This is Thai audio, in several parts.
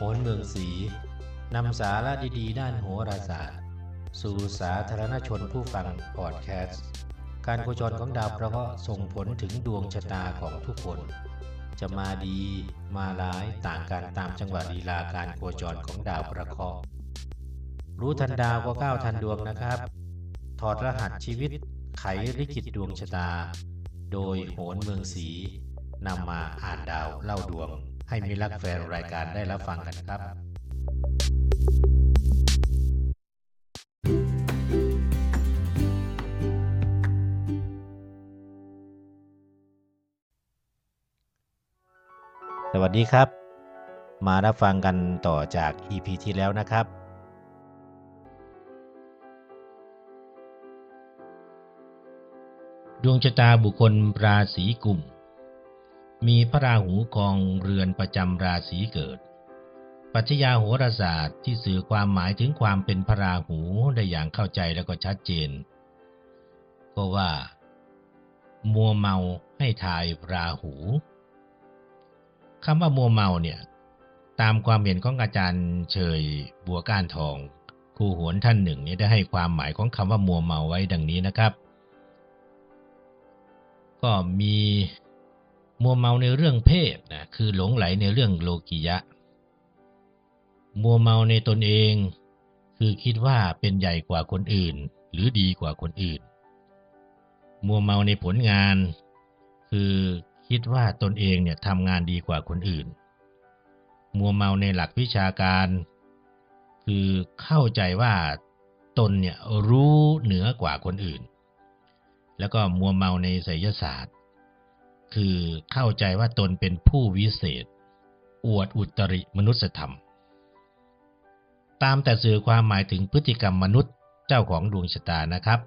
โหนเมืองสีนำสาระดีๆ ด้านโหราศาสตร์ สู่สาธารณชนผู้ฟังพอดแคสต์ การโคจรของดาวประเคราะห์ส่งผลถึงดวงชะตาของทุกคน จะมาดีมาร้ายต่างกันตามจังหวะลีลาการโคจรของดาวประเคราะห์รู้ทันดาวก็ก้าวทันดวงนะครับ ถอดรหัสชีวิตไขลิขิตดวงชะตา โดยโหนเมืองสีนำมาอ่านดาวเล่าดวง ให้มิลักแฟนรายการได้รับฟังกันครับสวัสดีครับ มารับฟังกันต่อจาก EP ที่แล้วนะครับ ดวงชะตาบุคคลราศีกุม มีพระราหูกองเรือนประจำราศีเกิด ปัจจยาโหราศาสตร์ที่สื่อความหมายถึงความเป็นพระราหูได้อย่างเข้าใจแล้วก็ชัดเจน ก็ว่า มัวเมาให้ทายราหูคำว่ามัวเมาเนี่ย ตามความเห็นของอาจารย์เฉยบัวก้านทองครูหวนท่านหนึ่งเนี่ยได้ให้ความหมายของคำว่ามัวเมาไว้ดังนี้นะครับ ก็มี มัวเมาในเรื่องเพศนะคือหลงไหลในเรื่องโลกิยะ มัวเมาในตนเอง คือคิดว่าเป็นใหญ่กว่าคนอื่น หรือดีกว่าคนอื่น มัวเมาในผลงาน คือคิดว่าตนเองเนี่ยทำงานดีกว่าคนอื่น มัวเมาในหลักวิชาการ คือเข้าใจว่าตนเนี่ยรู้เหนือกว่าคนอื่น แล้วก็มัวเมาในไสยศาสตร์ คือเข้าใจว่าตนเป็นผู้วิเศษ อวดอุตริมนุษยธรรม ตามแต่สื่อความหมายถึงพฤติกรรมมนุษย์เจ้าของดวงชะตานะครับ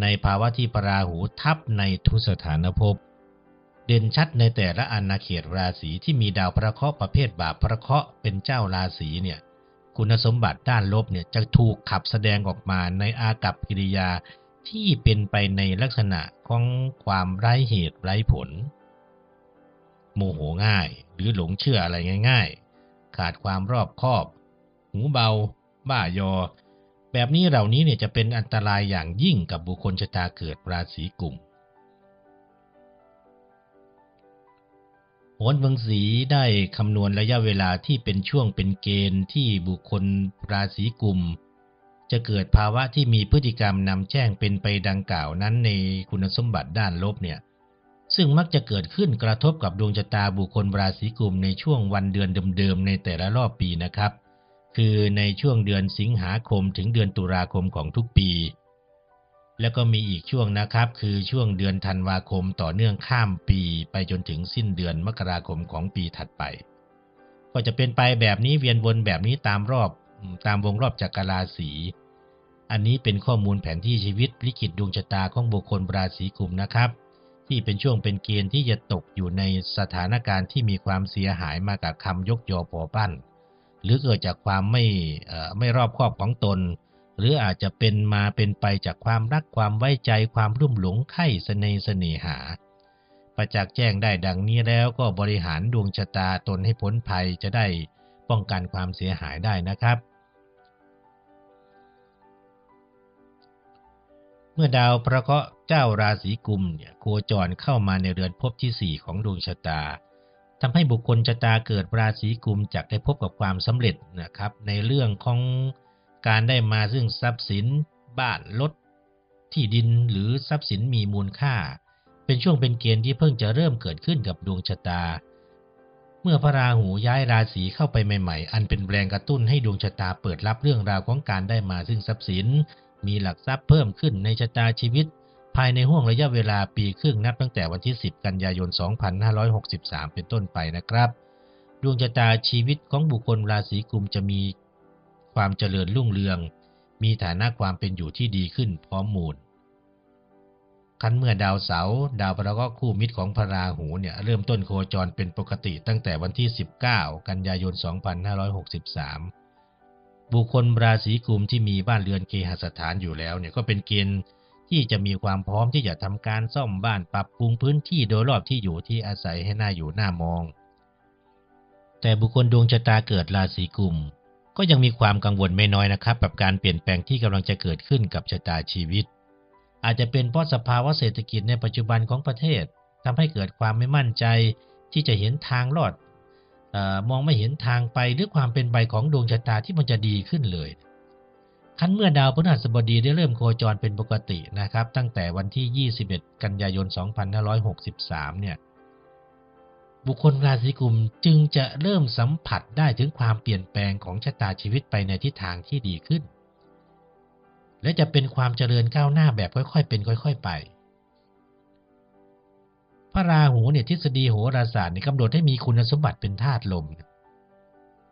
ในภาวะที่ปราหูทับในทุสถานภพ เด่นชัดในแต่ละอาณาเขตราศีที่มีดาวพระเคราะห์ประเภทบาปพระเคราะห์เป็นเจ้าราศีเนี่ยคุณสมบัติด้านลบเนี่ยจะถูกขับแสดงออกมาในอากับกิริยา ที่เป็นไปในลักษณะของความไร้เหตุไร้ผล โมโหง่าย หรือหลงเชื่ออะไรง่าย ๆ ขาดความรอบคอบ หูเบา บ้ายอ แบบนี้เหล่านี้เนี่ยจะเป็นอันตรายอย่างยิ่งกับบุคคลชะตาเกิดราศีกุมโหนเมืองสีได้คำนวณระยะเวลาที่เป็นช่วงเป็นเกณฑ์ที่บุคคลราศีกุม จะเกิดภาวะที่มีพฤติกรรมนำแจ้งเป็นไปดังกล่าวนั้นในคุณสมบัติด้านลบเนี่ย ซึ่งมักจะเกิดขึ้นกระทบกับดวงชะตาบุคคลราศีกุมในช่วงวันเดือนเดิมๆในแต่ละรอบปีนะครับ คือในช่วงเดือนสิงหาคมถึงเดือนตุลาคมของทุกปี แล้วก็มีอีกช่วงนะครับ คือช่วงเดือนธันวาคมต่อเนื่องข้ามปี ไปจนถึงสิ้นเดือนมกราคมของปีถัดไป ก็จะเป็นไปแบบนี้เวียนวนแบบนี้ตามรอบตามวงรอบจักรราศี อันนี้เป็นข้อมูลแผนที่ชีวิตลิขิตดวงชะตาของบุคคลราศีกุมนะครับ ที่เป็นช่วงเป็นเกณฑ์ที่จะตกอยู่ในสถานการณ์ที่มีความเสียหายมากับคำยกยอพอปั้น หรือเกิดจากความไม่ไม่รอบคอบของตน หรืออาจจะเป็นมาเป็นไปจากความรักความไว้ใจความรุ่มหลงไข่เสน่ห์เสน่หา ประจักษ์แจ้งได้ดังนี้แล้วก็บริหารดวงชะตาตนให้พ้นภัยจะได้ป้องกันความเสียหายได้นะครับ เมื่อดาวพระเคราะห์เจ้าราศีกุมเนี่ยโคจรเข้ามาในเรือนภพที่4ของดวงชะตาทำให้บุคคลชะตาเกิดราศีกุมจะได้พบกับความสำเร็จนะครับ ในเรื่องของการได้มาซึ่งทรัพย์สิน บ้านรถที่ดินหรือทรัพย์สินมีมูลค่า เป็นช่วงเป็นเกณฑ์ที่เพิ่งจะเริ่มเกิดขึ้นกับดวงชะตา เมื่อพระราหูย้ายราศีเข้าไปใหม่ ๆ อันเป็นแรงกระตุ้นให้ดวงชะตาเปิดรับเรื่องราวของการได้มาซึ่งทรัพย์สิน มีหลักทรัพย์เพิ่มขึ้นในชะตาชีวิต ภายในห่วงระยะเวลาปีครึ่งนับตั้งแต่วันที่ 10 กันยายน 2563 เป็นต้นไปนะครับ ดวงชะตาชีวิตของบุคคลราศีกุมจะมีความเจริญรุ่งเรือง มีฐานะความเป็นอยู่ที่ดีขึ้นพร้อมมูลคันเมื่อดาวเสาร์ดาวพระก็คู่มิตรของพระราหูเนี่ยเริ่มต้นโคจรเป็นปกติตั้งแต่วันที่ 19 กันยายน 2563 บุคคลราศีกุมที่มีบ้านเรือนเคหสถานอยู่แล้วเนี่ยก็เป็นเกณฑ์ที่จะมีความพร้อมที่จะทำการซ่อมบ้านปรับปรุงพื้นที่โดยรอบที่อยู่ที่อาศัยให้น่าอยู่น่ามอง แต่บุคคลดวงชะตาเกิดราศีกุมก็ยังมีความกังวลไม่น้อยนะครับ กับการเปลี่ยนแปลงที่กำลังจะเกิดขึ้นกับชะตาชีวิต อาจจะเป็นเพราะสภาวะเศรษฐกิจในปัจจุบันของประเทศทำให้เกิดความไม่มั่นใจที่จะเห็นทางรอด มองไม่เห็นทางไปหรือความเป็นไปของดวงชะตาที่มันจะดีขึ้นเลยคันเมื่อดาวพฤหัสบดีได้เริ่มโคจรเป็นปกตินะครับ ตั้งแต่วันที่ 21 กันยายน 2563 เนี่ย บุคคลราศีกุมจึงจะเริ่มสัมผัสได้ถึงความเปลี่ยนแปลงของชะตาชีวิตไปในทิศทางที่ดีขึ้น และจะเป็นความเจริญก้าวหน้าแบบค่อยๆ เป็นค่อย ๆ ไป พระราหูเนี่ยทฤษฎีโหราศาสตร์เนี่ยกำหนดให้มีคุณสมบัติเป็นธาตุลม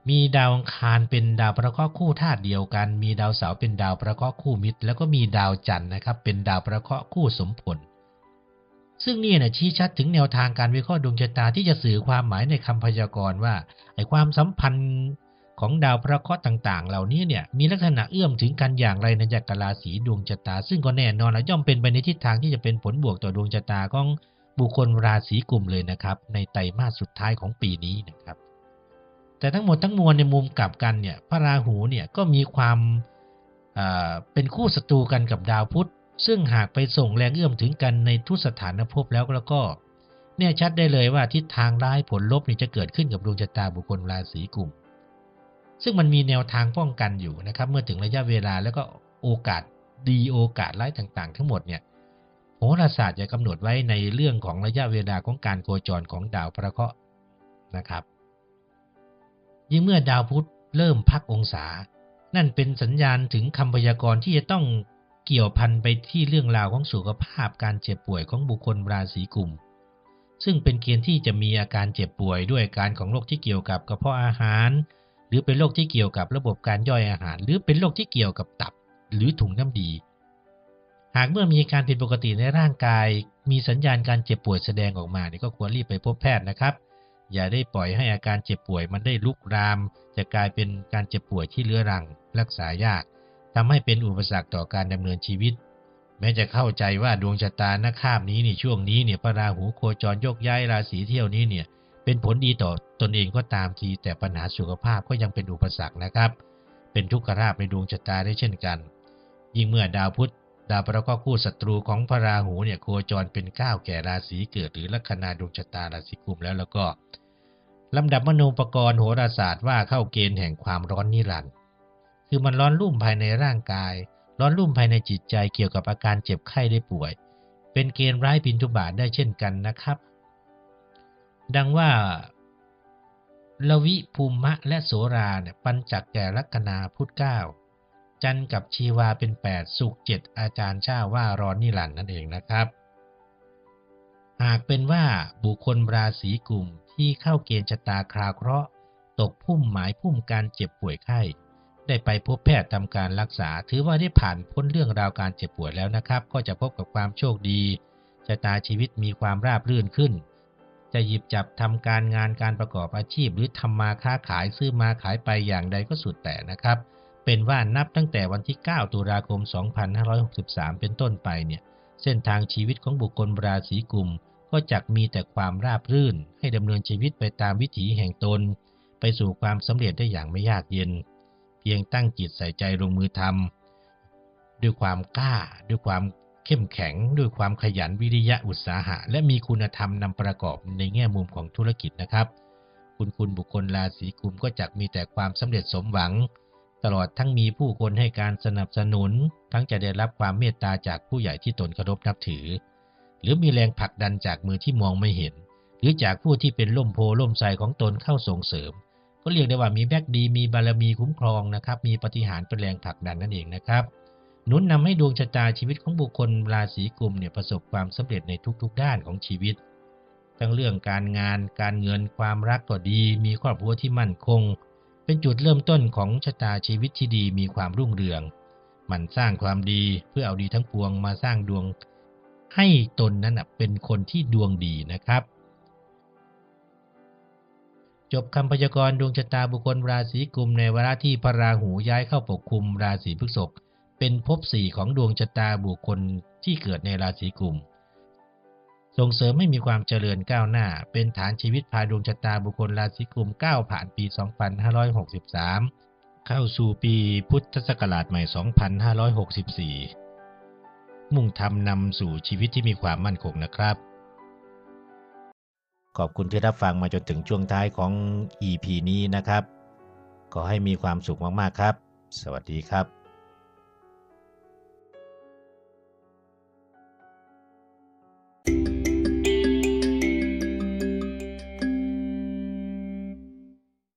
มีดาวอังคารเป็นดาวประเคราะห์คู่ธาตุเดียวกัน มีดาวเสาร์เป็นดาวประเคราะห์คู่มิตร แล้วก็มีดาวจันทร์นะครับ เป็นดาวประเคราะห์คู่สมผล ซึ่งนี่นะชี้ชัดถึงแนวทางการวิเคราะห์ดวงชะตาที่จะสื่อความหมายในคำพยากรณ์ว่าไอ้ความสัมพันธ์ของดาวพระเคราะห์ต่างๆ เหล่านี้เนี่ยมีลักษณะเอื้อมถึงกันอย่างไรในจักรราศีดวงชะตา ซึ่งก็แน่นอนและย่อมเป็นไปในทิศทางที่จะเป็นผลบวกต่อดวงชะตาของ บุคคลราศีกลุ่มเลยนะครับ ในไตรมาสสุดท้ายของปีนี้นะครับ แต่ทั้งหมดทั้งมวลในมุมกลับกันเนี่ยพระราหูเนี่ยก็มีความเป็นคู่ศัตรูกันกับดาวพุธซึ่งหากไปส่งแรงเอื้อมถึงกันในทุกสถานภพแล้วแล้วก็แน่ชัดได้เลยว่าทิศทางร้ายผลลบนี่จะเกิดขึ้นกับดวงชะตาบุคคลราศีกลุ่ม ซึ่งมันมีแนวทางป้องกันอยู่นะครับ เมื่อถึงระยะเวลาแล้วก็โอกาสดีโอกาสร้ายต่างๆ ทั้งหมดเนี่ย หราศาสตร์จะกำหนดไว้ในเรื่องของระยะเวลาของการโคจรของดาวพระเคราะห์นะครับ ยิ่งเมื่อดาวพุธเริ่มพักองศา นั่นเป็นสัญญาณถึงคำพยากรณ์ที่จะต้องเกี่ยวพันไปที่เรื่องราวของสุขภาพการเจ็บป่วยของบุคคลราศีกุม ซึ่งเป็นเกณฑ์ที่จะมีอาการเจ็บป่วยด้วยการของโรคที่เกี่ยวกับกระเพาะอาหาร หรือเป็นโรคที่เกี่ยวกับระบบการย่อยอาหาร หรือเป็นโรคที่เกี่ยวกับตับ หรือถุงน้ำดี หากเมื่อมีการผิดปกติในร่างกาย มีสัญญาณการเจ็บป่วยแสดงออกมาเนี่ยก็ควรรีบไปพบแพทย์นะครับ อย่าได้ปล่อยให้อาการเจ็บป่วยมันได้ลุกราม จะกลายเป็นการเจ็บป่วยที่เรื้อรัง รักษายากทำให้เป็นอุปสรรคต่อการดำเนินชีวิต แม้จะเข้าใจว่าดวงชะตาหน้าข้ามนี้นี่ช่วงนี้เนี่ยพระราหูโคจรยกย้ายราศีเที่ยวนี้เนี่ยเป็นผลดีต่อตนเองก็ตามที แต่ปัญหาสุขภาพก็ยังเป็นอุปสรรคนะครับ เป็นทุกขราบในดวงชะตาได้เช่นกัน ยิ่งเมื่อดาวพุธ ดาวประกอบคู่ศัตรูของพระราหูเนี่ยโคจรเป็นก้าวแก่ราศีเกิดหรือลัคนาดวงชะตาราศีกุมแล้วแล้วก็ลำดับมโนปกรณ์โหราศาสตร์ว่าเข้าเกณฑ์แห่งความร้อนนิรันดร์คือมันร้อนรุ่มภายในร่างกาย ร้อนรุ่มภายในจิตใจเกี่ยวกับอาการเจ็บไข้ได้ป่วย เป็นเกณฑ์ร้ายปินทุบาทได้เช่นกันนะครับ ดังว่าลวิภูมะและโสราเนี่ยปัญจักแก่ลัคนาพุทธเก้า จันกับชีวาเป็นแปดสุขเจ็ดอาจารย์เจ้าว่าร้อนนิรันดร์นั่นเองนะครับ หากเป็นว่าบุคคลราศีกุมที่เข้าเกณฑ์ชะตาคราวเคราะห์ตกพุ่มหมายพุ่มการเจ็บป่วยไข้ได้ไปพบแพทย์ทำการรักษา ถือว่าได้ผ่านพ้นเรื่องราวการเจ็บป่วยแล้วนะครับ ก็จะพบกับความโชคดีชะตาชีวิตมีความราบรื่นขึ้น จะหยิบจับทำการงานการประกอบอาชีพ หรือทำมาค้าขายซื้อมาขายไปอย่างใดก็สุดแต่นะครับ เป็นว่านับตั้งแต่วันที่ 9 ตุลาคม 2563 เป็นต้นไปเนี่ย เส้นทางชีวิตของบุคคลราศีกุมก็จักมีแต่ความราบรื่น ให้ดำเนินชีวิตไปตามวิถีแห่งตน ไปสู่ความสำเร็จได้อย่างไม่ยากเย็น เพียงตั้งจิตใส่ใจลงมือทำด้วยความกล้า ด้วยความเข้มแข็ง ด้วยความขยันวิริยะอุตสาหะ และมีคุณธรรมนำประกอบในแง่มุมของธุรกิจนะครับ คุณคุณบุคคลราศีกุมก็จักมีแต่ความสำเร็จสมหวัง ตลอดทั้งมีผู้คนให้การสนับสนุน ทั้งจะได้รับความเมตตาจากผู้ใหญ่ที่ตนเคารพนับถือ หรือมีแรงผลักดันจากมือที่มองไม่เห็น หรือจากผู้ที่เป็นล่มโพล่มไทรของตนเข้าส่งเสริม ก็เรียกได้ว่ามีแบกดีมีบารมีคุ้มครองนะครับ มีปฏิหารเป็นแรงผลักดันนั่นเองนะครับหนุนนำให้ดวงชะตาชีวิตของบุคคลราศีกุมเนี่ยประสบความสำเร็จในทุกๆ ด้านของชีวิต ทั้งเรื่องการงาน การเงิน ความรักก็ดี มีครอบครัวที่มั่นคง เป็นจุดเริ่มต้นของชะตาชีวิตที่ดีมีความรุ่งเรือง มันสร้างความดีเพื่อเอาดีทั้งปวงมาสร้างดวง ให้ตนนั้นเป็นคนที่ดวงดีนะครับ จบคำพยากรณ์ดวงชะตาบุคคลราศีกุมในวาระที่พระราหูย้ายเข้าปกคลุมราศีพฤษภเป็นภพสี่ของดวงชะตาบุคคลที่เกิดในราศีกุม ส่งเสริมให้มีความเจริญก้าวหน้า เป็นฐานชีวิตพาดวงชะตาบุคคลราศีกุมก้าวผ่านปี 2563 เข้าสู่ปีพุทธศักราชใหม่ 2564 มุ่งทำนำสู่ชีวิตที่มีความมั่นคงนะครับ ขอบคุณที่รับฟังมาจนถึงช่วงท้ายของ EP นี้นะครับ ขอให้มีความสุขมากๆครับ สวัสดีครับ